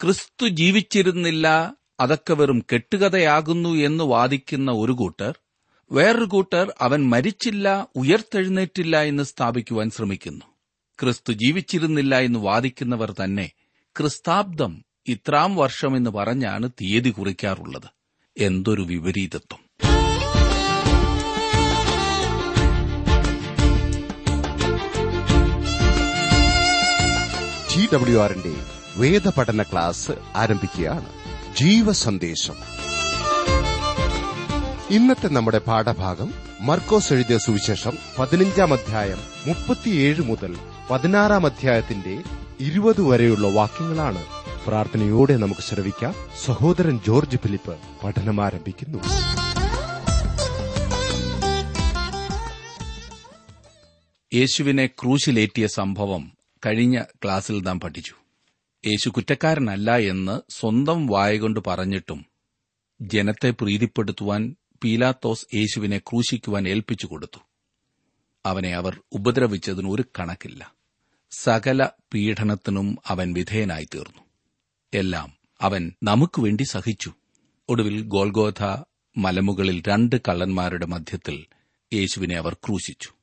ക്രിസ്തു ജീവിച്ചിരുന്നില്ല അതൊക്കെ വെറും കെട്ടുകഥയാകുന്നു എന്ന് വാദിക്കുന്ന ഒരു കൂട്ടർ വേറൊരു കൂട്ടർ അവൻ മരിച്ചില്ല ഉയർത്തെഴുന്നേറ്റില്ല എന്ന് സ്ഥാപിക്കുവാൻ ശ്രമിക്കുന്നു. ക്രിസ്തു ജീവിച്ചിരുന്നില്ല എന്ന് വാദിക്കുന്നവർ തന്നെ ക്രിസ്താബ്ദം ഇത്രാം വർഷമെന്ന് പറഞ്ഞാണ് തീയതി കുറിക്കാറുള്ളത്. എന്തൊരു വിപരീതത്വം. ജി ഡബ്ല്യു ആറിന്റെ വേദപഠന ക്ലാസ് ആരംഭിക്കുകയാണ്. ജീവസന്ദേശം. ഇന്നത്തെ നമ്മുടെ പാഠഭാഗം മർക്കോസ് എഴുതിയ സുവിശേഷം പതിനഞ്ചാം അധ്യായം മുപ്പത്തിയേഴ് മുതൽ പതിനാറാം അധ്യായത്തിന്റെ ഇരുപത് വരെയുള്ള വാക്യങ്ങളാണ് പ്രാർത്ഥനയോടെ നമുക്ക് ശ്രവിക്കാം. സഹോദരൻ ജോർജ് ഫിലിപ്പ് പഠനം ആരംഭിക്കുന്നു. യേശുവിനെ ക്രൂശിലേറ്റിയ സംഭവം കഴിഞ്ഞ ക്ലാസ്സിൽ നാം പഠിച്ചു. യേശു കുറ്റക്കാരനല്ല എന്ന് സ്വന്തം വായകൊണ്ട് പറഞ്ഞിട്ടും ജനത്തെ പ്രീതിപ്പെടുത്തുവാൻ പീലാത്തോസ് യേശുവിനെ ക്രൂശിക്കുവാൻ ഏൽപ്പിച്ചു കൊടുത്തു. അവനെ അവർ ഉപദ്രവിച്ചതിന് ഒരു കണക്കില്ല. സകല പീഡനത്തിനും അവൻ വിധേയനായി തീർന്നു എല്ലാം അവൻ നമുക്ക് വേണ്ടി സഹിച്ചു. ഒടുവിൽ ഗോൽഗോഥ മലമുകളിൽ രണ്ട് കള്ളന്മാരുടെ മധ്യത്തിൽ യേശുവിനെ അവർ ക്രൂശിച്ചു.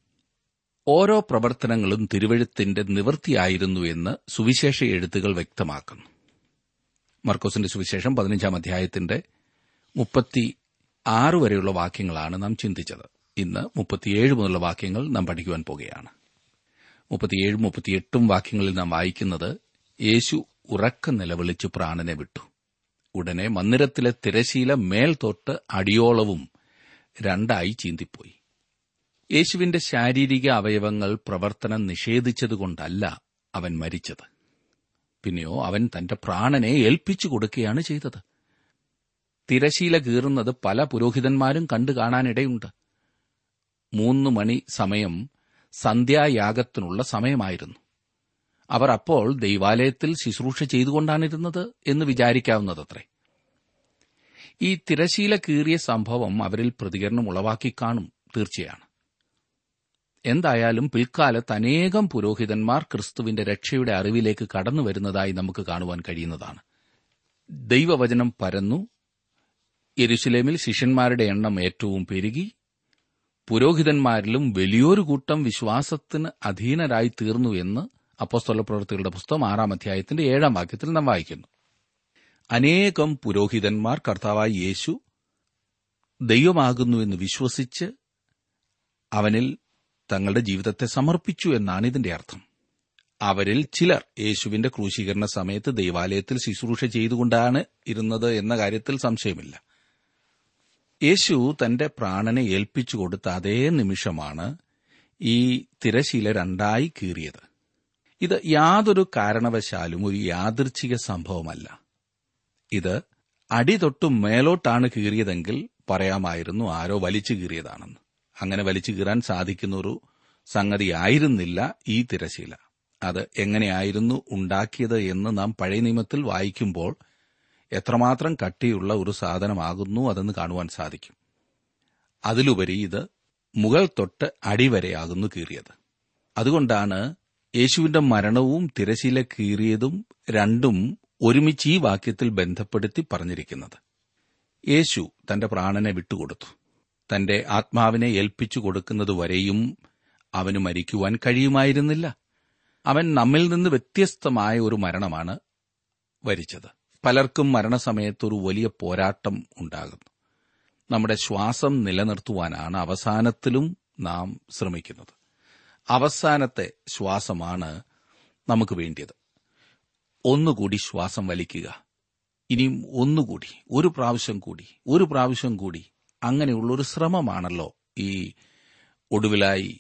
ഓരോ പ്രവർത്തനങ്ങളും തിരുവഴുത്തിന്റെ നിവൃത്തിയായിരുന്നു എന്ന് സുവിശേഷ എഴുത്തുകൾ വ്യക്തമാക്കുന്നു. മർക്കോസിന്റെ സുവിശേഷം പതിനഞ്ചാം അധ്യായത്തിന്റെ മുപ്പത്തി ആറ് വരെയുള്ള വാക്യങ്ങളാണ് നാം ചിന്തിച്ചത്. ഇന്ന് മുപ്പത്തിയേഴ് മുതലുള്ള വാക്യങ്ങൾ നാം പഠിക്കുവാൻ പോകുകയാണ് മുപ്പത്തിയേഴും മുപ്പത്തിയെട്ടും വാക്യങ്ങളിൽ നാം വായിക്കുന്നത് യേശു ഉറക്ക നിലവിളിച്ച് പ്രാണനെ വിട്ടു. ഉടനെ മന്ദിരത്തിലെ തിരശീല മേൽ തൊട്ട് അടിയോളവും രണ്ടായി ചീന്തിപ്പോയി. യേശുവിന്റെ ശാരീരിക അവയവങ്ങൾ പ്രവർത്തനം നിഷേധിച്ചതുകൊണ്ടല്ല അവൻ മരിച്ചത്. പിന്നെയോ അവൻ തന്റെ പ്രാണനെ ഏൽപ്പിച്ചു കൊടുക്കുകയാണ് ചെയ്തത്. തിരശീല കീറുന്നത് പല പുരോഹിതന്മാരും കണ്ടു കാണാനിടയുണ്ട്. മൂന്ന് മണി സമയം സന്ധ്യായാഗത്തിനുള്ള സമയമായിരുന്നു. അവർ അപ്പോൾ ദൈവാലയത്തിൽ ശുശ്രൂഷ ചെയ്തുകൊണ്ടാണിരുന്നത് എന്ന് വിചാരിക്കാവുന്നതത്രേ. ഈ തിരശീല കീറിയ സംഭവം അവരിൽ പ്രതികരണം ഉളവാക്കി കാണും തീർച്ചയാണ്. എന്തായാലും പിൽക്കാലത്ത് അനേകം പുരോഹിതന്മാർ ക്രിസ്തുവിന്റെ രക്ഷയുടെ അറിവിലേക്ക് കടന്നു വരുന്നതായി നമുക്ക് കാണുവാൻ കഴിയുന്നതാണ്. ദൈവവചനം പരന്നു. യെരുശലേമിൽ ശിഷ്യന്മാരുടെ എണ്ണം ഏറ്റവും പെരുകി. പുരോഹിതന്മാരിലും വലിയൊരു കൂട്ടം വിശ്വാസത്തിന് അധീനരായി തീർന്നു എന്ന് അപ്പോസ്തല പ്രവൃത്തികളുടെ പുസ്തകം ആറാം അധ്യായത്തിന്റെ ഏഴാം വാക്യത്തിൽ നാം വായിക്കുന്നു. അനേകം പുരോഹിതന്മാർ കർത്താവായ യേശു ദൈവമാകുന്നു എന്ന് വിശ്വസിച്ച് അവനിൽ തങ്ങളുടെ ജീവിതത്തെ സമർപ്പിച്ചു എന്നാണ് ഇതിന്റെ അർത്ഥം. അവരിൽ ചിലർ യേശുവിന്റെ ക്രൂശീകരണ സമയത്ത് ദൈവാലയത്തിൽ ശുശ്രൂഷ ചെയ്തുകൊണ്ടാണ് ഇരുന്നത് എന്ന കാര്യത്തിൽ സംശയമില്ല. യേശു തന്റെ പ്രാണനെ ഏൽപ്പിച്ചു കൊടുത്ത അതേ നിമിഷമാണ് ഈ തിരശീല രണ്ടായി കീറിയത്. ഇത് യാതൊരു കാരണവശാലും ഒരു യാദൃച്ഛിക സംഭവമല്ല. ഇത് അടിതൊട്ടു മേലോട്ടാണ് കീറിയതെങ്കിൽ പറയാമായിരുന്നു ആരോ വലിച്ചു കീറിയതാണെന്ന്. അങ്ങനെ വലിച്ചു കീറാൻ സാധിക്കുന്നൊരു സംഗതിയായിരുന്നില്ല ഈ തിരശീല അത് എങ്ങനെയായിരുന്നു ഉണ്ടാക്കിയത് എന്ന് നാം പഴയ നിയമത്തിൽ വായിക്കുമ്പോൾ എത്രമാത്രം കട്ടിയുള്ള ഒരു സാധനമാകുന്നു അതെന്ന് കാണുവാൻ സാധിക്കും. അതിലുപരി ഇത് മുകൾ തൊട്ട് അടിവരെയാകുന്നു കീറിയത്. അതുകൊണ്ടാണ് യേശുവിന്റെ മരണവും തിരശീല കീറിയതും രണ്ടും ഒരുമിച്ച് ഈ വാക്യത്തിൽ ബന്ധപ്പെടുത്തി പറഞ്ഞിരിക്കുന്നത്. യേശു തന്റെ പ്രാണനെ വിട്ടുകൊടുത്തു. തന്റെ ആത്മാവിനെ ഏൽപ്പിച്ചു കൊടുക്കുന്നതുവരെയും അവന് മരിക്കുവാൻ കഴിയുമായിരുന്നില്ല. അവൻ നമ്മിൽ നിന്ന് വ്യത്യസ്തമായ ഒരു മരണമാണ് വരിച്ചത്. പലർക്കും മരണസമയത്ത് ഒരു വലിയ പോരാട്ടം ഉണ്ടാകുന്നു. നമ്മുടെ ശ്വാസം നിലനിർത്തുവാനാണ് അവസാനത്തിലും നാം ശ്രമിക്കുന്നത്. അവസാനത്തെ ശ്വാസമാണ് നമുക്ക് വേണ്ടിയത്. ഒന്നുകൂടി ശ്വാസം വലിക്കുക. ഇനിയും ഒന്നുകൂടി ഒരു പ്രാവശ്യം കൂടി ഒരു പ്രാവശ്യം കൂടി അങ്ങനെയുള്ള ഒരു ശ്രമമാണല്ലോ ഈ ഒടുവിലായി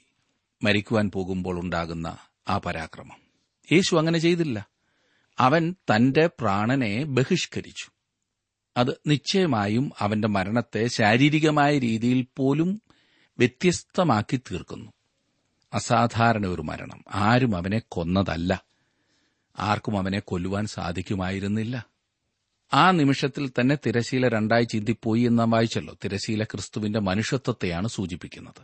മരിക്കുവാൻ പോകുമ്പോൾ ഉണ്ടാകുന്ന ആ പരാക്രമം. യേശു അങ്ങനെ ചെയ്തില്ല. അവൻ തന്റെ പ്രാണനെ ബഹിഷ്കരിച്ചു. അത് നിശ്ചയമായും അവന്റെ മരണത്തെ ശാരീരികമായ രീതിയിൽ പോലും വ്യത്യസ്തമാക്കി തീർക്കുന്നു. അസാധാരണ ഒരു മരണം. ആരും അവനെ കൊന്നതല്ല. ആർക്കും അവനെ കൊല്ലുവാൻ സാധിക്കുമായിരുന്നില്ല. ആ നിമിഷത്തിൽ തന്നെ തിരശീല രണ്ടായി ചിന്തിപ്പോയി എന്ന് വായിച്ചല്ലോ. തിരശീല ക്രിസ്തുവിന്റെ മനുഷ്യത്വത്തെയാണ് സൂചിപ്പിക്കുന്നത്.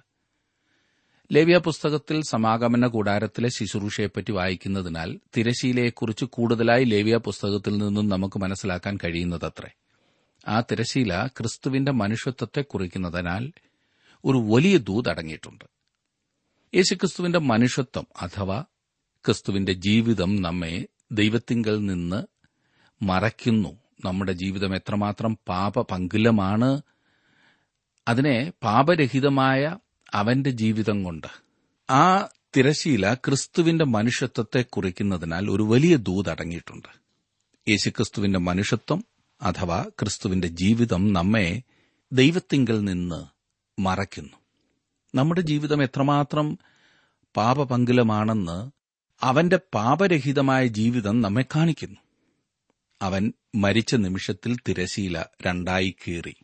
ലേവ്യ പുസ്തകത്തിൽ സമാഗമന കൂടാരത്തിലെ ശുശ്രൂഷയെപ്പറ്റി വായിക്കുന്നതിനാൽ തിരശീലയെക്കുറിച്ച് കൂടുതലായി ലേവ്യ പുസ്തകത്തിൽ നിന്നും നമുക്ക് മനസ്സിലാക്കാൻ കഴിയുന്നതത്രേ. ആ തിരശീല ക്രിസ്തുവിന്റെ മനുഷ്യത്വത്തെ കുറിക്കുന്നതിനാൽ ഒരു വലിയ ദൂത് അടങ്ങിയിട്ടുണ്ട്. യേശുക്രിസ്തുവിന്റെ മനുഷ്യത്വം അഥവാ ക്രിസ്തുവിന്റെ ജീവിതം നമ്മെ ദൈവത്തിങ്കൽ നിന്ന് മറയ്ക്കുന്നു. നമ്മുടെ ജീവിതം എത്രമാത്രം പാപപങ്കുലമാണ്. അതിനെ പാപരഹിതമായ അവന്റെ ജീവിതം കൊണ്ട്. ആ തിരശീല ക്രിസ്തുവിന്റെ മനുഷ്യത്വത്തെ കുറിക്കുന്നതിനാൽ ഒരു വലിയ ദൂത് അടങ്ങിയിട്ടുണ്ട്. യേശുക്രിസ്തുവിന്റെ മനുഷ്യത്വം അഥവാ ക്രിസ്തുവിന്റെ ജീവിതം നമ്മെ ദൈവത്തിങ്കിൽ നിന്ന് മറയ്ക്കുന്നു. നമ്മുടെ ജീവിതം എത്രമാത്രം പാപപങ്കുലമാണെന്ന് അവന്റെ പാപരഹിതമായ ജീവിതം നമ്മെ കാണിക്കുന്നു. അവൻ മരിച്ച നിമിഷത്തിൽ തിരശീല രണ്ടായി കീറി.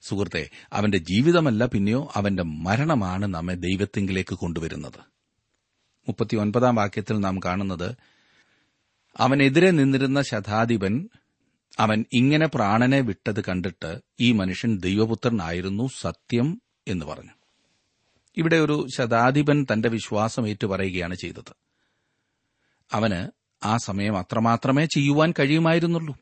സുഹൃത്തെ അവന്റെ ജീവിതമല്ല പിന്നെയോ അവന്റെ മരണമാണ് നമ്മെ ദൈവത്തിങ്കിലേക്ക് കൊണ്ടുവരുന്നത്. മുപ്പത്തിയൊൻപതാം വാക്യത്തിൽ നാം കാണുന്നത് അവനെതിരെ നിന്നിരുന്ന ശതാധിപൻ അവൻ ഇങ്ങനെ പ്രാണനെ വിട്ടത് കണ്ടിട്ട് ഈ മനുഷ്യൻ ദൈവപുത്രനായിരുന്നു സത്യം എന്ന് പറഞ്ഞു. ഇവിടെ ഒരു ശതാധിപൻ തന്റെ വിശ്വാസം ഏറ്റുപറയുകയാണ് ചെയ്തത്. അവന് ആ സമയം അത്രമാത്രമേ ചെയ്യുവാൻ കഴിയുമായിരുന്നുള്ളൂ.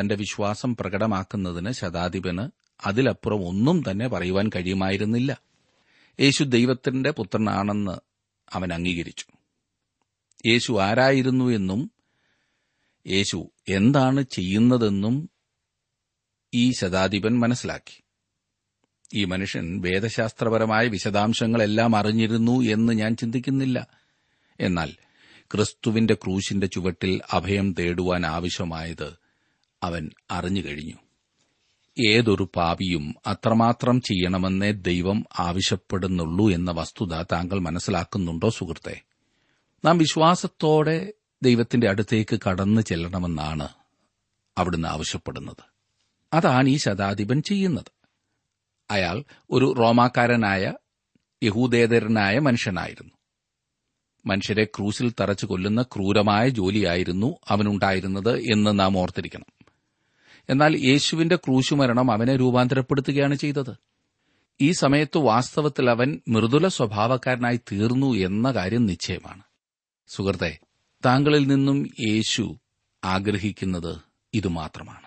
തന്റെ വിശ്വാസം പ്രകടമാക്കുന്നതിന് ശതാധിപന് അതിലപ്പുറം ഒന്നും തന്നെ പറയുവാൻ കഴിയുമായിരുന്നില്ല. യേശു ദൈവത്തിന്റെ പുത്രനാണെന്ന് അവൻ അംഗീകരിച്ചു. യേശു ആരായിരുന്നു എന്നും യേശു എന്താണ് ചെയ്യുന്നതെന്നും ഈ ശതാധിപൻ മനസ്സിലാക്കി. ഈ മനുഷ്യൻ വേദശാസ്ത്രപരമായ വിശദാംശങ്ങളെല്ലാം അറിഞ്ഞിരുന്നു എന്ന് ഞാൻ ചിന്തിക്കുന്നില്ല. എന്നാൽ ക്രിസ്തുവിന്റെ ക്രൂശിന്റെ ചുവട്ടിൽ അഭയം തേടുവാൻ ആവശ്യമായത് അവൻ അറിഞ്ഞു കഴിഞ്ഞു. ഏതൊരു പാപിയും അത്രമാത്രം ചെയ്യണമെന്നേ ദൈവം ആവശ്യപ്പെടുന്നുള്ളൂ എന്ന വസ്തുത താങ്കൾ മനസ്സിലാക്കുന്നുണ്ടോ സുഹൃത്തെ? നാം വിശ്വാസത്തോടെ ദൈവത്തിന്റെ അടുത്തേക്ക് കടന്നു ചെല്ലണമെന്നാണ് അവിടുന്ന് ആവശ്യപ്പെടുന്നത്. അതാണ് ഈ ശതാധിപൻ ചെയ്യുന്നത്. അയാൾ ഒരു റോമാക്കാരനായ യഹൂദേതരനായ മനുഷ്യനായിരുന്നു. മനുഷ്യരെ ക്രൂസിൽ തറച്ചു കൊല്ലുന്ന ക്രൂരമായ ജോലിയായിരുന്നു അവനുണ്ടായിരുന്നത് എന്ന് നാം ഓർത്തിരിക്കണം. എന്നാൽ യേശുവിന്റെ ക്രൂശുമരണം അവനെ രൂപാന്തരപ്പെടുത്തുകയാണ് ചെയ്തത്. ഈ സമയത്ത് വാസ്തവത്തിൽ അവൻ മൃദുല സ്വഭാവക്കാരനായി തീർന്നു എന്ന കാര്യം നിശ്ചയമാണ്. സുഹൃത്തെ താങ്കളിൽ നിന്നും യേശു ആഗ്രഹിക്കുന്നത് ഇതുമാത്രമാണ്.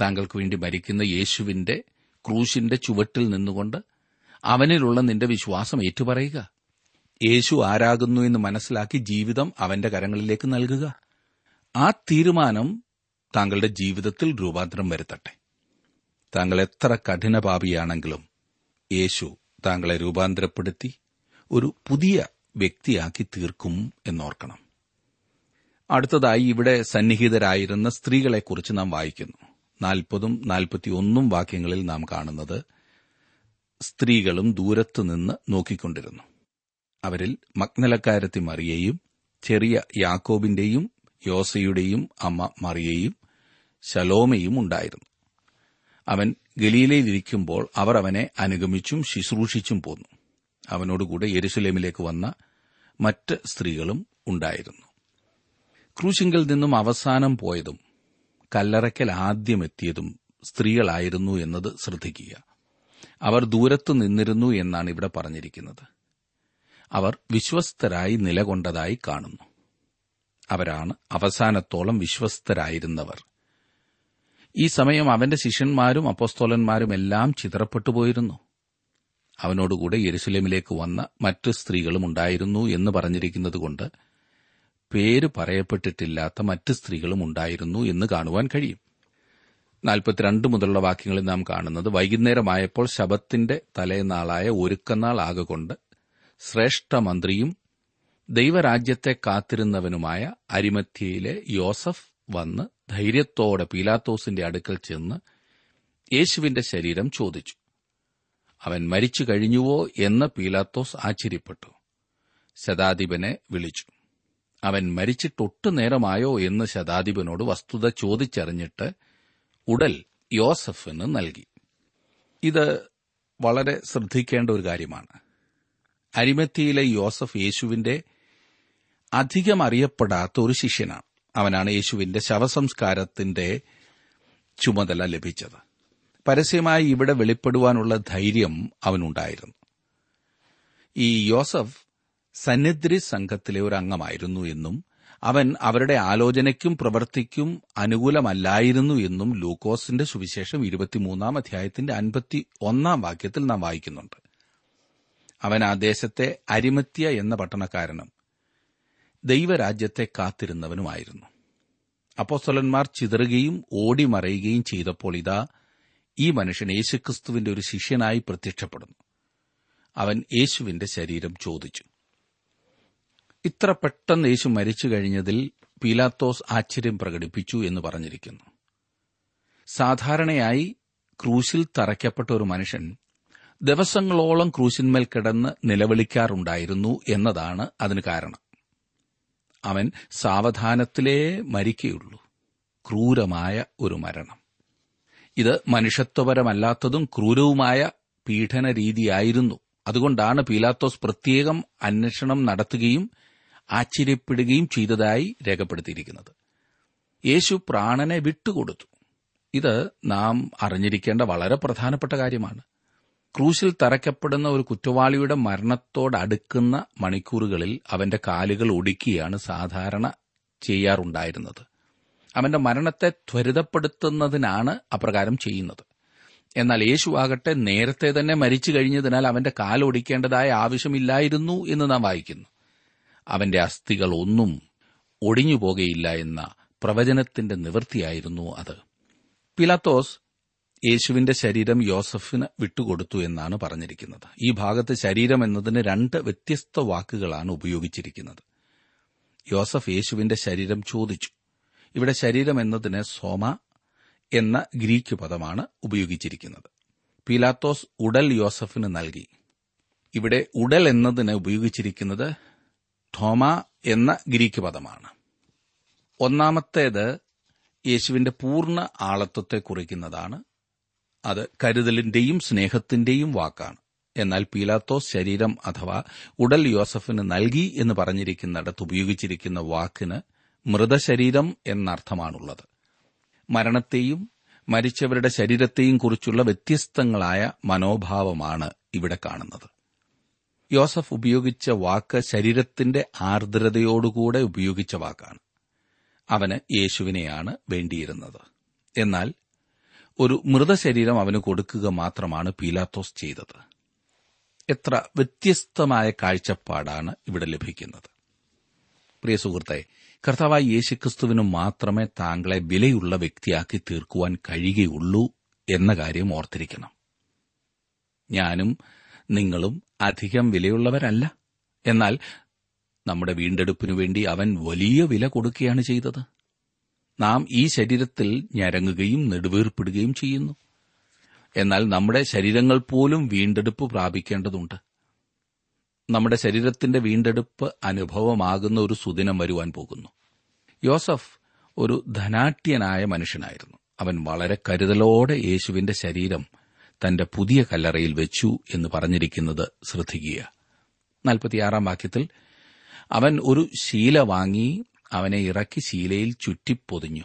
താങ്കൾക്ക് വേണ്ടി മരിക്കുന്ന യേശുവിന്റെ ക്രൂശിന്റെ ചുവട്ടിൽ നിന്നുകൊണ്ട് അവനിലുള്ള നിന്റെ വിശ്വാസം ഏറ്റുപറയുക. യേശു ആരാകുന്നു എന്ന് മനസ്സിലാക്കി ജീവിതം അവന്റെ കരങ്ങളിലേക്ക് നൽകുക. ആ തീരുമാനം താങ്കളുടെ ജീവിതത്തിൽ രൂപാന്തരം വരുത്തട്ടെ. താങ്കൾ എത്ര കഠിനപാപിയാണെങ്കിലും യേശു താങ്കളെ രൂപാന്തരപ്പെടുത്തി ഒരു പുതിയ വ്യക്തിയാക്കി തീർക്കും എന്നോർക്കണം. അടുത്തതായി ഇവിടെ സന്നിഹിതരായിരുന്ന സ്ത്രീകളെക്കുറിച്ച് നാം വായിക്കുന്നു. നാൽപ്പതും നാൽപ്പത്തിയൊന്നും വാക്യങ്ങളിൽ നാം കാണുന്നത് സ്ത്രീകളും ദൂരത്തുനിന്ന് നോക്കിക്കൊണ്ടിരുന്നു. അവരിൽ മഗ്നലക്കാരത്തി മറിയയും ചെറിയ യാക്കോബിന്റെയും യോസയുടെയും അമ്മ മറിയയും ശലോമയും ഉണ്ടായിരുന്നു. അവൻ ഗലീലയിലിരിക്കുമ്പോൾ അവർ അവനെ അനുഗമിച്ചും ശുശ്രൂഷിച്ചും പോന്നു. അവനോടുകൂടെ യെരുസലേമിലേക്ക് വന്ന മറ്റ് സ്ത്രീകളും ഉണ്ടായിരുന്നു. ക്രൂശിങ്കിൽ നിന്നും അവസാനം പോയതും കല്ലറയ്ക്കൽ ആദ്യമെത്തിയതും സ്ത്രീകളായിരുന്നു എന്നത് ശ്രദ്ധിക്കുക. അവർ ദൂരത്തു നിന്നിരുന്നു എന്നാണ് ഇവിടെ പറഞ്ഞിരിക്കുന്നത്. അവർ വിശ്വസ്തരായി നിലകൊണ്ടതായി കാണുന്നു. അവരാണ് അവസാനത്തോളം വിശ്വസ്തരായിരുന്നവർ. ഈ സമയം അവന്റെ ശിഷ്യന്മാരും അപ്പോസ്തോലന്മാരും എല്ലാം ചിതറപ്പെട്ടുപോയിരുന്നു അവനോടുകൂടെ യെരുസലേമിലേക്ക് വന്ന മറ്റ് സ്ത്രീകളും ഉണ്ടായിരുന്നു എന്ന് പറഞ്ഞിരിക്കുന്നതുകൊണ്ട് പേര് പറയപ്പെട്ടിട്ടില്ലാത്ത മറ്റ് സ്ത്രീകളും ഉണ്ടായിരുന്നു എന്ന് കാണുവാൻ കഴിയും. നാൽപ്പത്തിരണ്ട് മുതലുള്ള വാക്യങ്ങളിൽ നാം കാണുന്നത് വൈകുന്നേരമായപ്പോൾ ശബത്തിന്റെ തലേനാളായ ഒരുക്കനാൾ ആകൊണ്ട് ശ്രേഷ്ഠമന്ത്രിയും ദൈവരാജ്യത്തെ കാത്തിരുന്നവനുമായ അരിമത്യയിലെ യോസഫ് വന്ന് ധൈര്യത്തോടെ പീലാത്തോസിന്റെ അടുക്കൽ ചെന്ന് യേശുവിന്റെ ശരീരം ചോദിച്ചു. അവൻ മരിച്ചു കഴിഞ്ഞുവോ എന്ന് പീലാത്തോസ് ആശ്ചര്യപ്പെട്ടു. ശതാധിപനെ വിളിച്ചു. അവൻ മരിച്ചിട്ടൊട്ടു നേരമായോ എന്ന് ശതാധിപനോട് വസ്തുത ചോദിച്ചറിഞ്ഞിട്ട് ഉടൽ യോസഫിന് നൽകി. ഇത് വളരെ ശ്രദ്ധിക്കേണ്ട ഒരു കാര്യമാണ്. അരിമത്തിയിലെ യോസഫ് യേശുവിന്റെ അധികം അറിയപ്പെടാത്ത ഒരു ശിഷ്യനാണ്. അവനാണ് യേശുവിന്റെ ശവസംസ്കാരത്തിന്റെ ചുമതല ലഭിച്ചത്. പരസ്യമായി ഇവിടെ വെളിപ്പെടുവാനുള്ള ധൈര്യം അവനുണ്ടായിരുന്നു. ഈ യോസഫ് സന്നിധ്രി സംഘത്തിലെ ഒരു അംഗമായിരുന്നു എന്നും അവൻ അവരുടെ ആലോചനയ്ക്കും പ്രവൃത്തിക്കും അനുകൂലമല്ലായിരുന്നു എന്നും ലൂക്കോസിന്റെ സുവിശേഷം ഇരുപത്തിമൂന്നാം അധ്യായത്തിന്റെ അൻപത്തി ഒന്നാം വാക്യത്തിൽ നാം വായിക്കുന്നുണ്ട്. അവൻ ആ ദേശത്തെ അരിമത്യ എന്ന പട്ടണക്കാരനും ദൈവരാജ്യത്തെ കാത്തിരുന്നവനുമായിരുന്നു. അപ്പോസ്തലന്മാർ ചിതറുകയും ഓടിമറയുകയും ചെയ്തപ്പോൾ ഇതാ ഈ മനുഷ്യൻ യേശുക്രിസ്തുവിന്റെ ഒരു ശിഷ്യനായി പ്രത്യക്ഷപ്പെടുന്നു. അവൻ യേശുവിന്റെ ശരീരം ചോദിച്ചു ഇത്ര പെട്ടെന്ന് യേശു മരിച്ചു കഴിഞ്ഞതിൽ പീലാത്തോസ് ആശ്ചര്യം പ്രകടിപ്പിച്ചു എന്ന് പറഞ്ഞിരിക്കുന്നു. സാധാരണയായി ക്രൂശിൽ തറയ്ക്കപ്പെട്ട ഒരു മനുഷ്യൻ ദിവസങ്ങളോളം ക്രൂശിന്മേൽ കിടന്ന് നിലവിളിക്കാറുണ്ടായിരുന്നു എന്നതാണ് അതിന് കാരണം. അവൻ സാവധാനത്തിലേ മരിക്കുകയുള്ളൂ. ക്രൂരമായ ഒരു മരണം. ഇത് മനുഷ്യത്വപരമല്ലാത്തതും ക്രൂരവുമായ പീഡന രീതിയായിരുന്നു അതുകൊണ്ടാണ് പീലാത്തോസ് പ്രത്യേകം അന്വേഷണം നടത്തുകയും ആശ്ചര്യപ്പെടുകയും ചെയ്തതായി രേഖപ്പെടുത്തിയിരിക്കുന്നത്. യേശു പ്രാണനെ വിട്ടുകൊടുത്തു. ഇത് നാം അറിഞ്ഞിരിക്കേണ്ട വളരെ പ്രധാനപ്പെട്ട കാര്യമാണ്. ക്രൂശിൽ തറയ്ക്കപ്പെടുന്ന ഒരു കുറ്റവാളിയുടെ മരണത്തോടടുക്കുന്ന മണിക്കൂറുകളിൽ അവന്റെ കാലുകൾ ഒടുക്കിയാണ് സാധാരണ ചെയ്യാറുണ്ടായിരുന്നത്. അവന്റെ മരണത്തെ ത്വരിതപ്പെടുത്തുന്നതിനാണ് അപ്രകാരം ചെയ്യുന്നത്. എന്നാൽ യേശു ആകട്ടെ നേരത്തെ തന്നെ മരിച്ചു കഴിഞ്ഞതിനാൽ അവന്റെ കാലൊടിക്കേണ്ടതായ ആവശ്യമില്ലായിരുന്നു എന്ന് നാം വായിക്കുന്നു. അവന്റെ അസ്ഥികൾ ഒന്നും ഒടിഞ്ഞു പോകുകയില്ല എന്ന പ്രവചനത്തിന്റെ നിവൃത്തിയായിരുന്നു അത്. പിലാത്തോസ് യേശുവിന്റെ ശരീരം യോസഫിന് വിട്ടുകൊടുത്തു എന്നാണ് പറഞ്ഞിരിക്കുന്നത്. ഈ ഭാഗത്ത് ശരീരം എന്നതിന് രണ്ട് വ്യത്യസ്ത വാക്കുകളാണ് ഉപയോഗിച്ചിരിക്കുന്നത്. യോസഫ് യേശുവിന്റെ ശരീരം ചോദിച്ചു. ഇവിടെ ശരീരം എന്നതിന് സോമ എന്ന ഗ്രീക്ക് പദമാണ് ഉപയോഗിച്ചിരിക്കുന്നത്. പീലാത്തോസ് ഉടൽ യോസഫിന് നൽകി. ഇവിടെ ഉടൽ എന്നതിന് ഉപയോഗിച്ചിരിക്കുന്നത് ധോമ എന്ന ഗ്രീക്ക് പദമാണ്. ഒന്നാമത്തേത് യേശുവിന്റെ പൂർണ ആളത്വത്തെ കുറിക്കുന്നതാണ്. അത് കരുതലിന്റെയും സ്നേഹത്തിന്റെയും വാക്കാണ്. എന്നാൽ പീലാത്തോസ് ശരീരം അഥവാ ഉടൽ യോസഫിന് നൽകി എന്ന് പറഞ്ഞിരിക്കുന്നിടത്ത് ഉപയോഗിച്ചിരിക്കുന്ന വാക്കിന് മൃതശരീരം എന്നർത്ഥമാണുള്ളത്. മരണത്തെയും മരിച്ചവരുടെ ശരീരത്തെയും കുറിച്ചുള്ള വ്യത്യസ്തങ്ങളായ മനോഭാവമാണ് ഇവിടെ കാണുന്നത്. യോസഫ് ഉപയോഗിച്ച വാക്ക് ശരീരത്തിന്റെ ആർദ്രതയോടുകൂടെ ഉപയോഗിച്ച വാക്കാണ്. അവന് യേശുവിനെയാണ് വേണ്ടിയിരുന്നത്. എന്നാൽ ഒരു മൃതശരീരം അവന് കൊടുക്കുക മാത്രമാണ് പീലാത്തോസ് ചെയ്തത്. എത്ര വ്യത്യസ്തമായ കാഴ്ചപ്പാടാണ് ഇവിടെ ലഭിക്കുന്നത്. പ്രിയ സുഹൃത്തെ കർത്താവായ യേശുക്രിസ്തുവിന് മാത്രമേ താങ്കളെ വിലയുള്ള വ്യക്തിയാക്കി തീർക്കുവാൻ കഴിയുകയുള്ളൂ എന്ന കാര്യം ഓർത്തിരിക്കണം. ഞാനും നിങ്ങളും അധികം വിലയുള്ളവരല്ല. എന്നാൽ നമ്മുടെ വീണ്ടെടുപ്പിനു വേണ്ടി അവൻ വലിയ വില കൊടുക്കുകയാണ് ചെയ്തത്. നാം ഈ ശരീരത്തിൽ ഞരങ്ങുകയും നെടുവേർപ്പെടുകയും ചെയ്യുന്നു. എന്നാൽ നമ്മുടെ ശരീരങ്ങൾ പോലും വീണ്ടെടുപ്പ് പ്രാപിക്കേണ്ടതുണ്ട്. നമ്മുടെ ശരീരത്തിന്റെ വീണ്ടെടുപ്പ് അനുഭവമാകുന്ന ഒരു സുദിനം വരുവാൻ പോകുന്നു. യോസഫ് ഒരു ധനാട്യനായ മനുഷ്യനായിരുന്നു. അവൻ വളരെ കരുതലോടെ യേശുവിന്റെ ശരീരം തന്റെ പുതിയ കല്ലറയിൽ വെച്ചു എന്ന് പറഞ്ഞിരിക്കുന്നത് ശ്രദ്ധിക്കുക. നാൽപ്പത്തിയാറാം വാക്യത്തിൽ അവൻ ഒരു ശീല വാങ്ങി അവനെ ഇറക്കി ശീലയിൽ ചുറ്റിപ്പൊതിഞ്ഞു.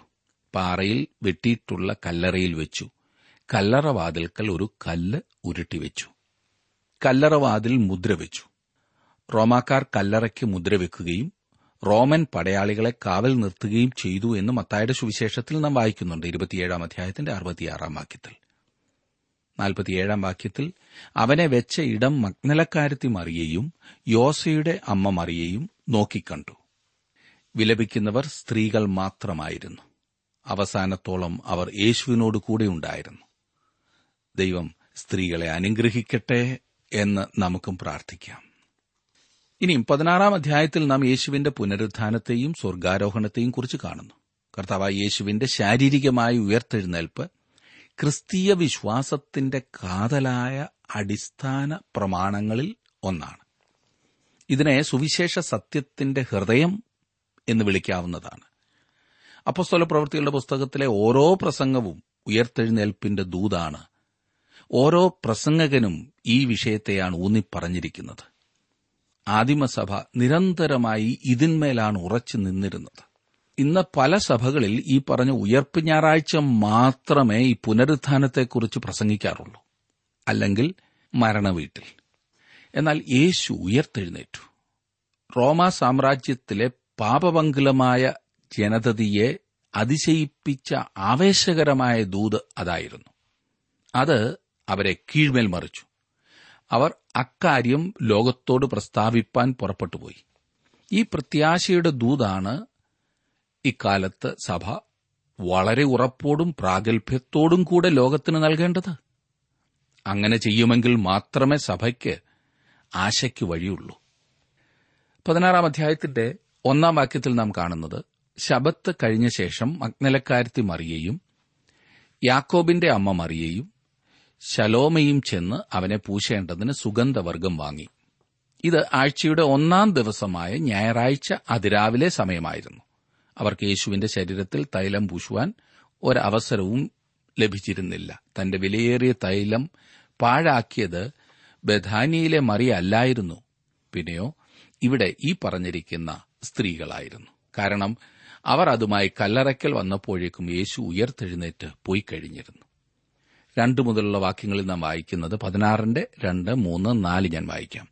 പാറയിൽ വെട്ടിയിട്ടുള്ള കല്ലറയിൽ വെച്ചു. കല്ലറവാതിൽക്കൽ ഒരു കല്ല് ഉരുട്ടിവെച്ചു. കല്ലറവാതിൽ മുദ്ര വെച്ചു. റോമാക്കാർ കല്ലറയ്ക്ക് മുദ്ര വെക്കുകയും റോമൻ പടയാളികളെ കാവൽ നിർത്തുകയും ചെയ്തു എന്ന് മത്തായുടെ സുവിശേഷത്തിൽ നാം വായിക്കുന്നുണ്ട്. ഇരുപത്തിയേഴാം അധ്യായത്തിന്റെ അറുപത്തിയാറാം വാക്യത്തിൽ. നാൽപ്പത്തിയേഴാം വാക്യത്തിൽ അവനെ വെച്ച ഇടം മഗ്നലക്കാരത്തി മറിയയും യോസയുടെ അമ്മ മറിയയും നോക്കിക്കണ്ടു. വിലപിക്കുന്നവർ സ്ത്രീകൾ മാത്രമായിരുന്നു. അവസാനത്തോളം അവർ യേശുവിനോട് കൂടെ ഉണ്ടായിരുന്നു. ദൈവം സ്ത്രീകളെ അനുഗ്രഹിക്കട്ടെ എന്ന് നമുക്കും പ്രാർത്ഥിക്കാം. ഇനിയും പതിനാറാം അധ്യായത്തിൽ നാം യേശുവിന്റെ പുനരുത്ഥാനത്തെയും സ്വർഗാരോഹണത്തെയും കുറിച്ച് കാണുന്നു. കർത്താവായ യേശുവിന്റെ ശാരീരികമായ ഉയർത്തെഴുന്നേൽപ്പ് ക്രിസ്തീയ വിശ്വാസത്തിന്റെ കാതലായ അടിസ്ഥാന പ്രമാണങ്ങളിൽ ഒന്നാണ്. ഇതിനെ സുവിശേഷ സത്യത്തിന്റെ ഹൃദയം എന്ന് വിളിക്കാവുന്നതാണ്. അപ്പസ്തോല പ്രവൃത്തികളുടെ പുസ്തകത്തിലെ ഓരോ പ്രസംഗവും ഉയർത്തെഴുന്നേൽപ്പിന്റെ ദൂതാണ്. ഓരോ പ്രസംഗകനും ഈ വിഷയത്തെയാണ് ഊന്നിപ്പറഞ്ഞിരിക്കുന്നത്. ആദിമസഭ നിരന്തരമായി ഇതിന്മേലാണ് ഉറച്ചു നിന്നിരുന്നത്. ഇന്ന് പല സഭകളിൽ ഈ പറഞ്ഞ ഉയർപ്പ് ഞായറാഴ്ച മാത്രമേ ഈ പുനരുത്ഥാനത്തെക്കുറിച്ച് പ്രസംഗിക്കാറുള്ളൂ. അല്ലെങ്കിൽ മരണവീട്ടിൽ. എന്നാൽ യേശു ഉയർത്തെഴുന്നേറ്റു. റോമാ സാമ്രാജ്യത്തിലെ പാപപങ്കുലമായ ജനതതിയെ അതിശയിപ്പിച്ച ആവേശകരമായ ദൂത് അതായിരുന്നു. അത് അവരെ കീഴ്മേൽ മറിച്ചു. അവർ അക്കാര്യം ലോകത്തോട് പ്രസ്താവിപ്പാൻ പുറപ്പെട്ടുപോയി. ഈ പ്രത്യാശയുടെ ദൂതാണ് ഇക്കാലത്ത് സഭ വളരെ ഉറപ്പോടും പ്രാഗൽഭ്യത്തോടും കൂടെ ലോകത്തിന് നൽകേണ്ടത്. അങ്ങനെ ചെയ്യുമെങ്കിൽ മാത്രമേ സഭയ്ക്ക് ആശയ്ക്ക് വഴിയുള്ളൂ. പതിനാറാം അധ്യായത്തിന്റെ ഒന്നാം വാക്യത്തിൽ നാം കാണുന്നത് ശബത്ത് കഴിഞ്ഞ ശേഷം മഗ്നലക്കാരത്തി മറിയയും യാക്കോബിന്റെ അമ്മ മറിയയും ശലോമയും ചെന്ന് അവനെ പൂശേണ്ടതിന് സുഗന്ധവർഗം വാങ്ങി. ഇത് ആഴ്ചയുടെ ഒന്നാം ദിവസമായ ഞായറാഴ്ച അതിരാവിലെ സമയമായിരുന്നു. അവർക്ക് യേശുവിന്റെ ശരീരത്തിൽ തൈലം പൂശുവാൻ ഒരവസരവും ലഭിച്ചിരുന്നില്ല. തന്റെ വിലയേറിയ തൈലം പാഴാക്കിയത് ബഥാനിയിലെ മറിയ അല്ലായിരുന്നു. പിന്നെയോ ഇവിടെ ഈ പറഞ്ഞിരിക്കുന്ന സ്ത്രീകളായിരുന്നു. കാരണം അവർ അതുമായി കല്ലറയ്ക്കൽ വന്നപ്പോഴേക്കും യേശു ഉയർത്തെഴുന്നേറ്റ് പോയി കഴിഞ്ഞിരുന്നു രണ്ടു മുതലുള്ള വാക്യങ്ങളിൽ നാം വായിക്കുന്നത് പതിനാറിന്റെ രണ്ട് മൂന്ന് നാല് ഞാൻ വായിക്കാം.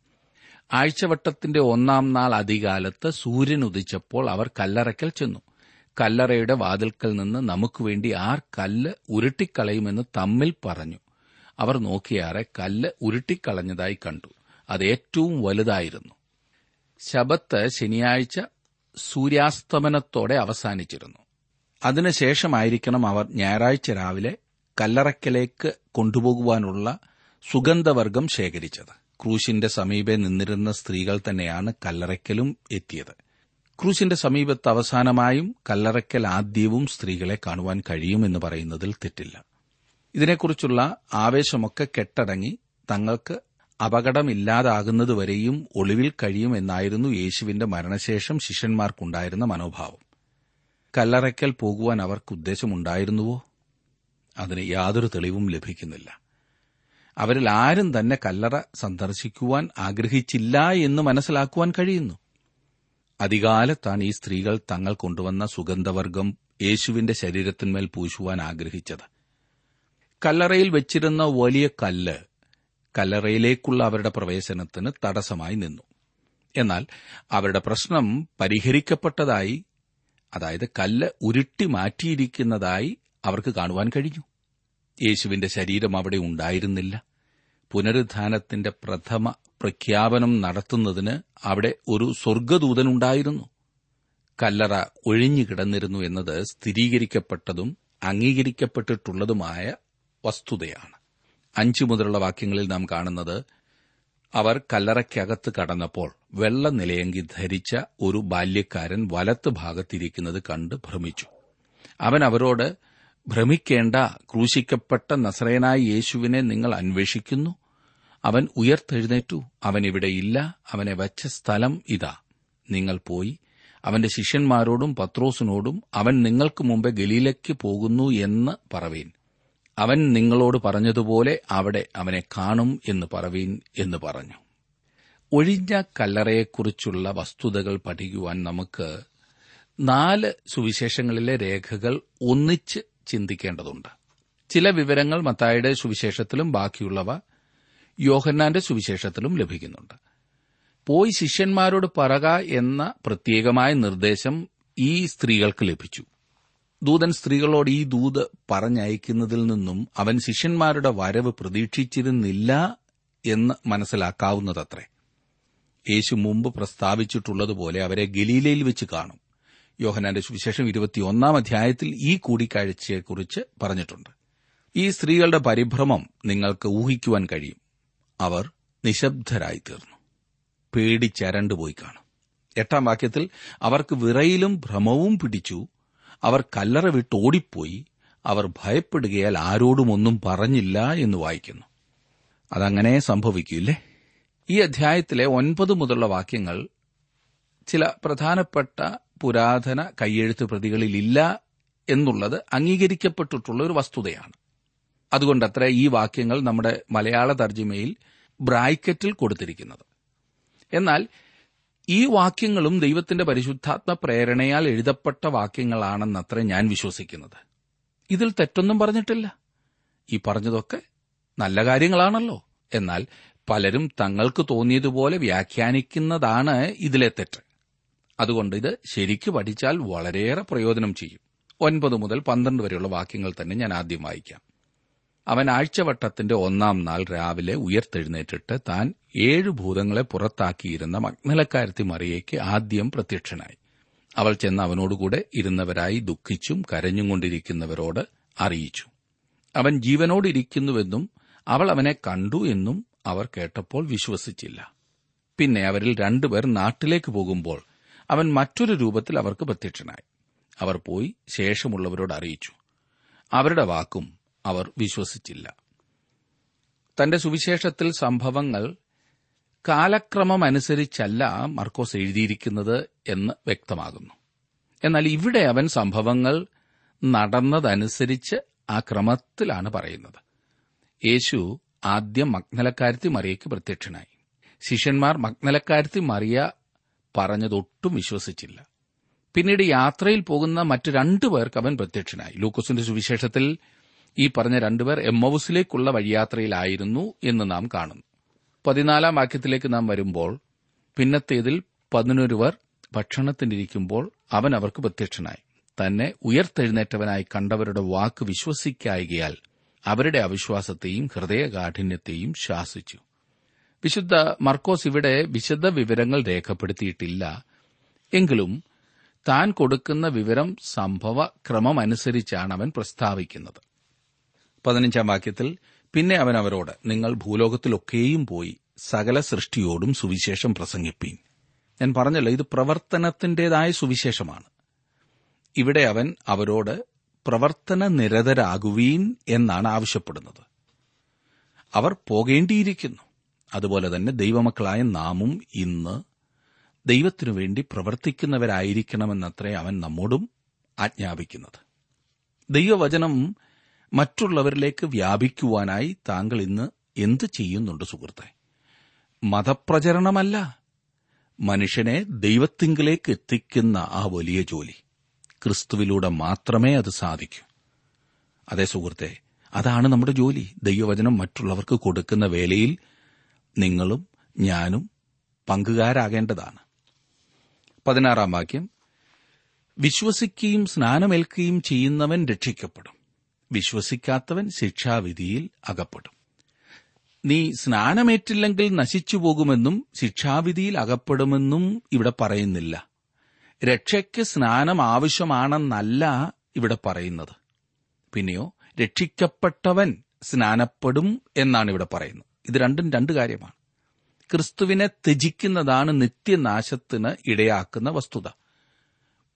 ആഴ്ചവട്ടത്തിന്റെ ഒന്നാം നാൾ അധികാലത്ത് സൂര്യൻ ഉദിച്ചപ്പോൾ അവർ കല്ലറയ്ക്കൽ ചെന്നു. കല്ലറയുടെ വാതിൽക്കൽ നിന്ന് നമുക്ക് വേണ്ടി ആർ കല്ല് ഉരുട്ടിക്കളയുമെന്ന് തമ്മിൽ പറഞ്ഞു. അവർ നോക്കിയാറെ കല്ല് ഉരുട്ടിക്കളഞ്ഞതായി കണ്ടു. അത് ഏറ്റവും വലുതായിരുന്നു. ശബത്ത് ശനിയാഴ്ച സൂര്യാസ്തമനത്തോടെ അവസാനിച്ചിരുന്നു. അതിനുശേഷമായിരിക്കണം അവർ ഞായറാഴ്ച രാവിലെ കല്ലറയ്ക്കലേക്ക് കൊണ്ടുപോകുവാനുള്ള സുഗന്ധവർഗം ശേഖരിച്ചത്. ക്രൂശിന്റെ സമീപെ നിന്നിരുന്ന സ്ത്രീകൾ തന്നെയാണ് കല്ലറയ്ക്കലും എത്തിയത്. ക്രൂശിന്റെ സമീപത്ത് അവസാനമായും കല്ലറയ്ക്കൽ ആദ്യവും സ്ത്രീകളെ കാണുവാൻ കഴിയുമെന്ന് പറയുന്നതിൽ തെറ്റില്ല. ഇതിനെക്കുറിച്ചുള്ള ആവേശമൊക്കെ കെട്ടടങ്ങി തങ്ങൾക്ക് അപകടമില്ലാതാകുന്നതുവരെയും ഒളിവിൽ കഴിയുമെന്നായിരുന്നു യേശുവിന്റെ മരണശേഷം ശിഷ്യന്മാർക്കുണ്ടായിരുന്ന മനോഭാവം. കല്ലറയ്ക്കൽ പോകുവാൻ അവർക്ക് ഉദ്ദേശമുണ്ടായിരുന്നുവോ? അതിന് യാതൊരു തെളിവും ലഭിക്കുന്നില്ല. അവരിൽ ആരും തന്നെ കല്ലറ സന്ദർശിക്കുവാൻ ആഗ്രഹിച്ചില്ല എന്ന് മനസ്സിലാക്കുവാൻ കഴിയുന്നു. അധികാലത്താണ് ഈ സ്ത്രീകൾ തങ്ങൾ കൊണ്ടുവന്ന സുഗന്ധവർഗം യേശുവിന്റെ ശരീരത്തിന്മേൽ പൂശുവാൻ ആഗ്രഹിച്ചത്. കല്ലറയിൽ വെച്ചിരുന്ന വലിയ കല്ല് കല്ലറയിലേക്കുള്ള അവരുടെ പ്രവേശനത്തിന് തടസ്സമായി നിന്നു. എന്നാൽ അവരുടെ പ്രശ്നം പരിഹരിക്കപ്പെട്ടതായി അതായത് കല്ല് ഉരുട്ടി മാറ്റിയിരിക്കുന്നതായി അവർക്ക് കാണുവാൻ കഴിഞ്ഞു. യേശുവിന്റെ ശരീരം അവിടെ ഉണ്ടായിരുന്നില്ല. പുനരുദ്ധാനത്തിന്റെ പ്രഥമ പ്രഖ്യാപനം നടത്തുന്നതിന് അവിടെ ഒരു സ്വർഗദൂതനുണ്ടായിരുന്നു കല്ലറ ഒഴിഞ്ഞുകിടന്നിരുന്നു എന്നത് സ്ഥിരീകരിക്കപ്പെട്ടതും അംഗീകരിക്കപ്പെട്ടിട്ടുള്ളതുമായ വസ്തുതയാണ്. അഞ്ചു മുതലുള്ള വാക്യങ്ങളിൽ നാം കാണുന്നത് അവർ കല്ലറയ്ക്കകത്ത് കടന്നപ്പോൾ വെള്ള നിലയങ്കി ധരിച്ച ഒരു ബാല്യക്കാരൻ വലത്ത് ഭാഗത്തിരിക്കുന്നത് കണ്ട് ഭ്രമിച്ചു. അവൻ അവരോട് ഭ്രമിക്കേണ്ട ക്രൂശിക്കപ്പെട്ട നസ്രയനായ യേശുവിനെ നിങ്ങൾ അന്വേഷിക്കുന്നു. അവൻ ഉയർത്തെഴുന്നേറ്റു. അവൻ ഇവിടെയില്ല അവനെ വച്ച സ്ഥലം ഇതാ. നിങ്ങൾ പോയി അവന്റെ ശിഷ്യന്മാരോടും പത്രോസിനോടും അവൻ നിങ്ങൾക്ക് മുമ്പേ ഗലീലയ്ക്ക് പോകുന്നു എന്ന് പറവീൻ. അവൻ നിങ്ങളോട് പറഞ്ഞതുപോലെ അവിടെ അവനെ കാണും എന്ന് പറവീൻ എന്ന് പറഞ്ഞു. ഒഴിഞ്ഞ കല്ലറയെക്കുറിച്ചുള്ള വസ്തുതകൾ പഠിക്കുവാൻ നമുക്ക് നാല് സുവിശേഷങ്ങളിലെ രേഖകൾ ഒന്നിച്ച് ചിന്തിക്കേണ്ടതുണ്ട്. ചില വിവരങ്ങൾ മത്തായുടെ സുവിശേഷത്തിലും ബാക്കിയുള്ളവ യോഹന്നാന്റെ സുവിശേഷത്തിലും ലഭിക്കുന്നുണ്ട്. പോയി ശിഷ്യന്മാരോട് പറക എന്ന പ്രത്യേകമായ നിർദ്ദേശം ഈ സ്ത്രീകൾക്ക് ലഭിച്ചു. ദൂതൻ സ്ത്രീകളോട് ഈ ദൂത് പറഞ്ഞയക്കുന്നതിൽ നിന്നും അവൻ ശിഷ്യന്മാരുടെ വരവ് പ്രതീക്ഷിച്ചിരുന്നില്ല എന്ന് മനസ്സിലാക്കാവുന്നതത്രേ. യേശു മുമ്പ് പ്രസ്താവിച്ചിട്ടുള്ളതുപോലെ അവരെ ഗലീലയിൽ വെച്ച് കാണും. യോഹനാന്റെ സുവിശേഷം ഇരുപത്തിയൊന്നാം അധ്യായത്തിൽ ഈ കൂടിക്കാഴ്ചയെക്കുറിച്ച് പറഞ്ഞിട്ടുണ്ട്. ഈ സ്ത്രീകളുടെ പരിഭ്രമം നിങ്ങൾക്ക് ഊഹിക്കുവാൻ കഴിയും. അവർ നിശബ്ദരായി തീർന്നു പേടിച്ചരണ്ടുപോയി കാണും. എട്ടാം വാക്യത്തിൽ അവർക്ക് വിറയിലും ഭ്രമവും പിടിച്ചു. അവർ കല്ലറ വിട്ട് ഓടിപ്പോയി. അവർ ഭയപ്പെടുകയാൽ ആരോടും ഒന്നും പറഞ്ഞില്ല എന്ന് വായിക്കുന്നു. അതങ്ങനെ സംഭവിക്കില്ലേ? ഈ അധ്യായത്തിലെ ഒൻപത് മുതലുള്ള വാക്യങ്ങൾ ചില പ്രധാനപ്പെട്ട പുരാതന കയ്യെഴുത്ത് പ്രതികളിലില്ല എന്നുള്ളത് അംഗീകരിക്കപ്പെട്ടിട്ടുള്ള ഒരു വസ്തുതയാണ്. അതുകൊണ്ടത്ര ഈ വാക്യങ്ങൾ നമ്മുടെ മലയാള തർജിമയിൽ ബ്രാക്കറ്റിൽ കൊടുത്തിരിക്കുന്നത്. എന്നാൽ ഈ വാക്യങ്ങളും ദൈവത്തിന്റെ പരിശുദ്ധാത്മ പ്രേരണയാൽ എഴുതപ്പെട്ട വാക്യങ്ങളാണെന്നത്ര ഞാൻ വിശ്വസിക്കുന്നത്. ഇതിൽ തെറ്റൊന്നും പറഞ്ഞിട്ടില്ല. ഈ പറഞ്ഞതൊക്കെ നല്ല കാര്യങ്ങളാണല്ലോ. എന്നാൽ പലരും തങ്ങൾക്ക് തോന്നിയതുപോലെ വ്യാഖ്യാനിക്കുന്നതാണ് ഇതിലെ തെറ്റ്. അതുകൊണ്ട് ഇത് ശരിക്കു പഠിച്ചാൽ വളരെയേറെ പ്രയോജനം ചെയ്യും. ഒൻപത് മുതൽ പന്ത്രണ്ട് വരെയുള്ള വാക്യങ്ങൾ തന്നെ ഞാൻ ആദ്യം വായിക്കാം. അവൻ ആഴ്ചവട്ടത്തിന്റെ ഒന്നാം നാൾ രാവിലെ ഉയർത്തെഴുന്നേറ്റിട്ട് താൻ ഏഴ് ഭൂതങ്ങളെ പുറത്താക്കിയിരുന്ന മഗ്നലക്കാരത്തി മറിയയ്ക്ക് ആദ്യം പ്രത്യക്ഷനായി. അവൾ ചെന്ന് അവനോടുകൂടെ ഇരുന്നവരായി ദുഃഖിച്ചും കരഞ്ഞും കൊണ്ടിരിക്കുന്നവരോട് അറിയിച്ചു. അവൻ ജീവനോടിരിക്കുന്നുവെന്നും അവൾ അവനെ കണ്ടു എന്നും അവർ കേട്ടപ്പോൾ വിശ്വസിച്ചില്ല. പിന്നെ അവരിൽ രണ്ടുപേർ നാട്ടിലേക്ക് പോകുമ്പോൾ അവൻ മറ്റൊരു രൂപത്തിൽ അവർക്ക് പ്രത്യക്ഷനായി. അവർ പോയി ശേഷമുള്ളവരോട് അറിയിച്ചു. അവരുടെ വാക്കും അവർ വിശ്വസിച്ചില്ല. തന്റെ സുവിശേഷത്തിൽ സംഭവങ്ങൾ കാലക്രമമനുസരിച്ചല്ല മർക്കോസ് എഴുതിയിരിക്കുന്നത് എന്ന് വ്യക്തമാകുന്നു. എന്നാൽ ഇവിടെ അവൻ സംഭവങ്ങൾ നടന്നതനുസരിച്ച് ആ ക്രമത്തിലാണ് പറയുന്നത്. യേശു ആദ്യം മഗ്നലക്കാരത്തി മറിയയ്ക്ക് പ്രത്യക്ഷനായി. ശിഷ്യന്മാർ മഗ്നലക്കാരത്തി മറിയ പറഞ്ഞതൊട്ടും വിശ്വസിച്ചില്ല. പിന്നീട് യാത്രയിൽ പോകുന്ന മറ്റു രണ്ടു പേർക്ക് അവൻ പ്രത്യക്ഷനായി. ലൂക്കോസിന്റെ സുവിശേഷത്തിൽ ഈ പറഞ്ഞ രണ്ടുപേർ എമ്മൌസിലേക്കുള്ള വഴിയാത്രയിലായിരുന്നു എന്ന് നാം കാണുന്നു. പതിനാലാം വാക്യത്തിലേക്ക് നാം വരുമ്പോൾ പിന്നത്തേതിൽ പതിനൊരുവർ ഭക്ഷണത്തിനിരിക്കുമ്പോൾ അവൻ അവർക്ക് പ്രത്യക്ഷനായി. തന്നെ ഉയർത്തെഴുന്നേറ്റവനായി കണ്ടവരുടെ വാക്ക് വിശ്വസിക്കായികയാൽ അവരുടെ അവിശ്വാസത്തെയും ഹൃദയകാഠിന്യത്തെയും ശാസിച്ചു. വിശുദ്ധ മർക്കോസ് ഇവിടെ വിശദ വിവരങ്ങൾ രേഖപ്പെടുത്തിയിട്ടില്ല. എങ്കിലും താൻ കൊടുക്കുന്ന വിവരം സംഭവ ക്രമമനുസരിച്ചാണ് അവൻ പ്രസ്താവിക്കുന്നത്. പതിനഞ്ചാം വാക്യത്തിൽ പിന്നെ അവൻ അവരോട് നിങ്ങൾ ഭൂലോകത്തിലൊക്കെയും പോയി സകല സൃഷ്ടിയോടും സുവിശേഷം പ്രസംഗിപ്പീൻ. ഞാൻ പറഞ്ഞല്ലോ ഇത് പ്രവർത്തനത്തിന്റേതായ സുവിശേഷമാണ്. ഇവിടെ അവൻ അവരോട് പ്രവർത്തന നിരതരാകുവീൻ എന്നാണ് ആവശ്യപ്പെടുന്നത്. അവർ പോകേണ്ടിയിരിക്കുന്നു. അതുപോലെ തന്നെ ദൈവമക്കളായ നാമും ഇന്ന് ദൈവത്തിനു വേണ്ടി പ്രവർത്തിക്കുന്നവരായിരിക്കണമെന്നത്രേ അവൻ നമ്മോടും ആജ്ഞാപിക്കുന്നത്. ദൈവവചനം മറ്റുള്ളവരിലേക്ക് വ്യാപിക്കുവാനായി താങ്കൾ ഇന്ന് എന്ത് ചെയ്യുന്നുണ്ട് സുഹൃത്തെ? മതപ്രചരണമല്ല. മനുഷ്യനെ ദൈവത്തിങ്കിലേക്ക് എത്തിക്കുന്ന ആ വലിയ ജോലി ക്രിസ്തുവിലൂടെ മാത്രമേ അത് സാധിക്കൂ. അതേ സുഹൃത്തെ അതാണ് നമ്മുടെ ജോലി. ദൈവവചനം മറ്റുള്ളവർക്ക് കൊടുക്കുന്ന വേലയിൽ നിങ്ങളും ഞാനും പങ്കുകാരാകേണ്ടതാണ്. പതിനാറാം വാക്യം. വിശ്വസിക്കുകയും സ്നാനമേൽക്കുകയും ചെയ്യുന്നവൻ രക്ഷിക്കപ്പെടും. വിശ്വസിക്കാത്തവൻ ശിക്ഷാവിധിയിൽ അകപ്പെടും. നീ സ്നാനമേറ്റില്ലെങ്കിൽ നശിച്ചു പോകുമെന്നും ശിക്ഷാവിധിയിൽ അകപ്പെടുമെന്നും ഇവിടെ പറയുന്നില്ല. രക്ഷയ്ക്ക് സ്നാനം ആവശ്യമാണെന്നല്ല ഇവിടെ പറയുന്നത്. പിന്നെയോ രക്ഷിക്കപ്പെട്ടവൻ സ്നാനപ്പെടും എന്നാണ് ഇവിടെ പറയുന്നത്. ഇത് രണ്ടും രണ്ട് കാര്യമാണ്. ക്രിസ്തുവിനെ ത്യജിക്കുന്നതാണ് നിത്യനാശത്തിന് ഇടയാക്കുന്ന വസ്തുത.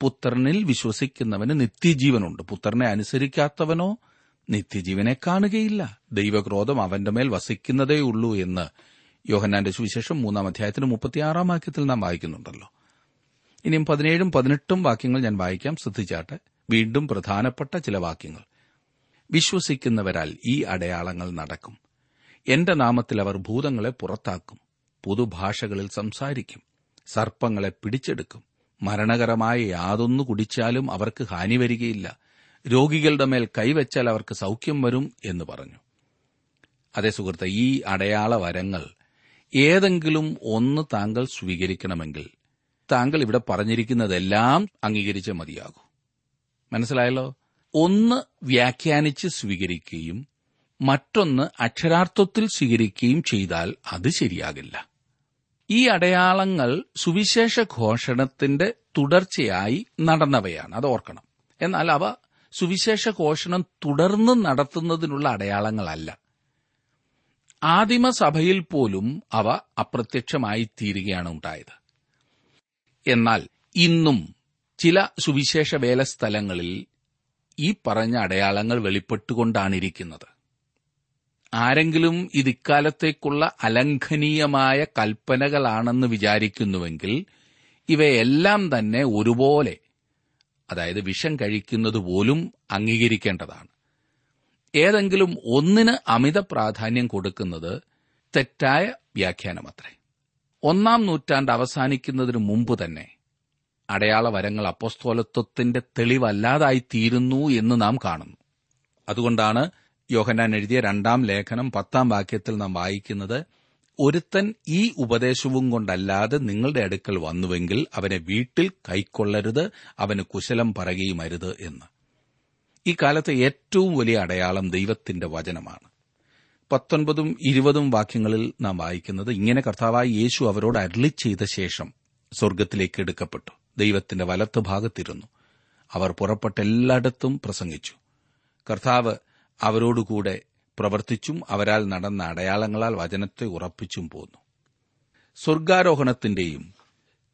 പുത്രനിൽ വിശ്വസിക്കുന്നവന് നിത്യജീവനുണ്ട്. പുത്രനെ അനുസരിക്കാത്തവനോ നിത്യജീവനെ കാണുകയില്ല. ദൈവക്രോധം അവന്റെ മേൽ വസിക്കുന്നതേയുള്ളൂ എന്ന് യോഹന്നാന്റെ സുവിശേഷം മൂന്നാം അധ്യായത്തിന് മുപ്പത്തിയാറാം വാക്യത്തിൽ നാം വായിക്കുന്നുണ്ടല്ലോ. ഇനിയും പതിനേഴും പതിനെട്ടും വാക്യങ്ങൾ ഞാൻ വായിക്കാം. ശ്രദ്ധിച്ചാട്ടെ. വീണ്ടും പ്രധാനപ്പെട്ട ചില വാക്യങ്ങൾ. വിശ്വസിക്കുന്നവരാൽ ഈ അടയാളങ്ങൾ നടക്കും. എന്റെ നാമത്തിൽ അവർ ഭൂതങ്ങളെ പുറത്താക്കും. പുതുഭാഷകളിൽ സംസാരിക്കും. സർപ്പങ്ങളെ പിടിച്ചെടുക്കും. മരണകരമായ യാതൊന്നു കുടിച്ചാലും അവർക്ക് ഹാനി വരികയില്ല. രോഗികളുടെ മേൽ കൈവച്ചാൽ അവർക്ക് സൌഖ്യം വരും എന്ന് പറഞ്ഞു. അതേ സുഹൃത്ത് ഈ അടയാള വരങ്ങൾ ഏതെങ്കിലും ഒന്ന് താങ്കൾ സ്വീകരിക്കണമെങ്കിൽ താങ്കൾ ഇവിടെ പറഞ്ഞിരിക്കുന്നതെല്ലാം അംഗീകരിച്ച മതിയാകൂ. മനസ്സിലായല്ലോ? ഒന്ന് വ്യാഖ്യാനിച്ച് സ്വീകരിക്കുകയും മറ്റൊന്ന് അക്ഷരാർത്ഥത്തിൽ സ്വീകരിക്കുകയും ചെയ്താൽ അത് ശരിയാകില്ല. ഈ അടയാളങ്ങൾ സുവിശേഷ ഘോഷണത്തിന്റെ തുടർച്ചയായി നടന്നവയാണ്. അത് ഓർക്കണം. എന്നാൽ അവ സുവിശേഷ ഘോഷണം തുടർന്ന് നടത്തുന്നതിനുള്ള അടയാളങ്ങളല്ല. ആദിമസഭയിൽ പോലും അവ അപ്രത്യക്ഷമായി തീരുകയാണ് ഉണ്ടായത്. എന്നാൽ ഇന്നും ചില സുവിശേഷ വേല സ്ഥലങ്ങളിൽ ഈ പറഞ്ഞ അടയാളങ്ങൾ വെളിപ്പെട്ടുകൊണ്ടാണിരിക്കുന്നത്. ആരെങ്കിലും ഇത് ഇക്കാലത്തേക്കുള്ള അലംഘനീയമായ കൽപ്പനകളാണെന്ന് വിചാരിക്കുന്നുവെങ്കിൽ ഇവയെല്ലാം തന്നെ ഒരുപോലെ അതായത് വിഷം കഴിക്കുന്നത് പോലും അംഗീകരിക്കേണ്ടതാണ്. ഏതെങ്കിലും ഒന്നിന് അമിത പ്രാധാന്യം കൊടുക്കുന്നത് തെറ്റായ വ്യാഖ്യാനമത്രേ. ഒന്നാം നൂറ്റാണ്ട് അവസാനിക്കുന്നതിന് മുമ്പ് തന്നെ അടയാളവരങ്ങൾ അപ്പോസ്തോലത്വത്തിന്റെ തെളിവല്ലാതായി തീരുന്നു എന്ന് നാം കാണുന്നു. അതുകൊണ്ടാണ് യോഹന്നാൻ എഴുതിയ രണ്ടാം ലേഖനം പത്താം വാക്യത്തിൽ നാം വായിക്കുന്നത് ഒരുത്തൻ ഈ ഉപദേശവും കൊണ്ടല്ലാതെ നിങ്ങളുടെ അടുക്കൽ വന്നുവെങ്കിൽ അവനെ വീട്ടിൽ കൈക്കൊള്ളരുത് അവന് കുശലം പറയുകയുമരുത് എന്ന്. ഈ കാലത്തെ ഏറ്റവും വലിയ അടയാളം ദൈവത്തിന്റെ വചനമാണ്. പത്തൊൻപതും ഇരുപതും വാക്യങ്ങളിൽ നാം വായിക്കുന്നത് ഇങ്ങനെ കർത്താവായ യേശു അവരോട് അരളി ചെയ്ത ശേഷം സ്വർഗത്തിലേക്ക് എടുക്കപ്പെട്ടു. ദൈവത്തിന്റെ വലത്ത് ഭാഗത്തിരുന്നു അവർ പുറപ്പെട്ട എല്ലായിടത്തും പ്രസംഗിച്ചു. കർത്താവ് അവരോടുകൂടെ പ്രവർത്തിച്ചും അവരാൽ നടന്ന അടയാളങ്ങളാൽ വചനത്തെ ഉറപ്പിച്ചും പോന്നു. സ്വർഗാരോഹണത്തിന്റെയും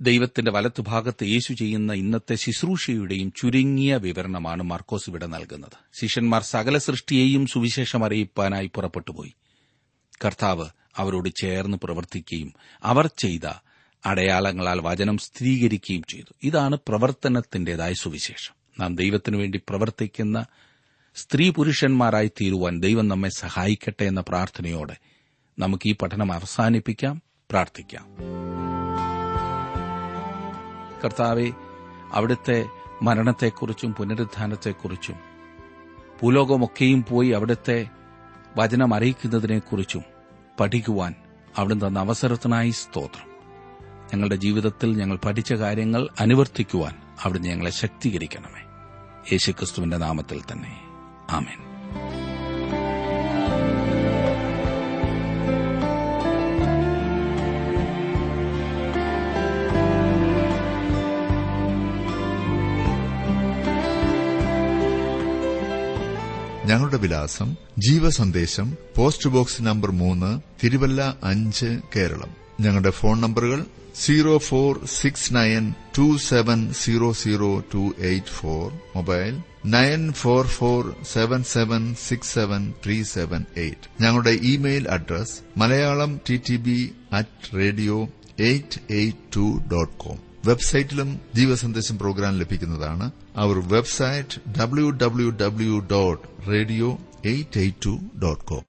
ദൈവത്തിന്റെ വലത്തുഭാഗത്ത് യേശു ചെയ്യുന്ന ഇന്നത്തെ ശുശ്രൂഷയുടെയും ചുരുങ്ങിയ വിവരണമാണ് മാർക്കോസ് ഇവിടെ നൽകുന്നത്. ശിഷ്യന്മാർ സകല സൃഷ്ടിയെയും സുവിശേഷം അറിയിപ്പാനായി പുറപ്പെട്ടുപോയി കർത്താവ് അവരോട് ചേർന്ന് പ്രവർത്തിക്കുകയും അവർ ചെയ്ത അടയാളങ്ങളാൽ വചനം സ്ഥിരീകരിക്കുകയും ചെയ്തു. ഇതാണ് പ്രവർത്തനത്തിന്റേതായ സുവിശേഷം. നാം ദൈവത്തിനു വേണ്ടി പ്രവർത്തിക്കുന്ന സ്ത്രീ പുരുഷന്മാരായി തീരുവാൻ ദൈവം നമ്മെ സഹായിക്കട്ടെ എന്ന പ്രാർത്ഥനയോടെ നമുക്ക് ഈ പഠനം അവസാനിപ്പിക്കാം പ്രാർത്ഥിക്കാം. കർത്താവെ അവിടുത്തെ മരണത്തെക്കുറിച്ചും പുനരുദ്ധാനത്തെക്കുറിച്ചും ഭൂലോകമൊക്കെയും പോയി അവിടുത്തെ വചനം അറിയിക്കുന്നതിനെക്കുറിച്ചും പഠിക്കുവാൻ അവിടുന്ന് തന്ന അവസരത്തിനായി സ്തോത്രം. ഞങ്ങളുടെ ജീവിതത്തിൽ ഞങ്ങൾ പഠിച്ച കാര്യങ്ങൾ അനുവർത്തിക്കുവാൻ അവിടുന്ന് ഞങ്ങളെ ശക്തീകരിക്കണമേ. യേശുക്രിസ്തുവിന്റെ നാമത്തിൽ തന്നെ. ആമേൻ. ഞങ്ങളുടെ വിലാസം ജീവസന്ദേശം പോസ്റ്റ് ബോക്സ് നമ്പർ മൂന്ന് തിരുവല്ല അഞ്ച് കേരളം. ഞങ്ങളുടെ ഫോൺ നമ്പറുകൾ zero four six nine two seven zero zero two eight four mobile nine four four seven seven six seven three seven eight. ഞങ്ങളുടെ email address Malayalam T T B at radio eight eight two dot com. വെബ്സൈറ്റിലും ജീവസന്ദേശം programme ലഭിക്കുന്നതാണ്. അവർ website W W W dot radio eight eight two dot com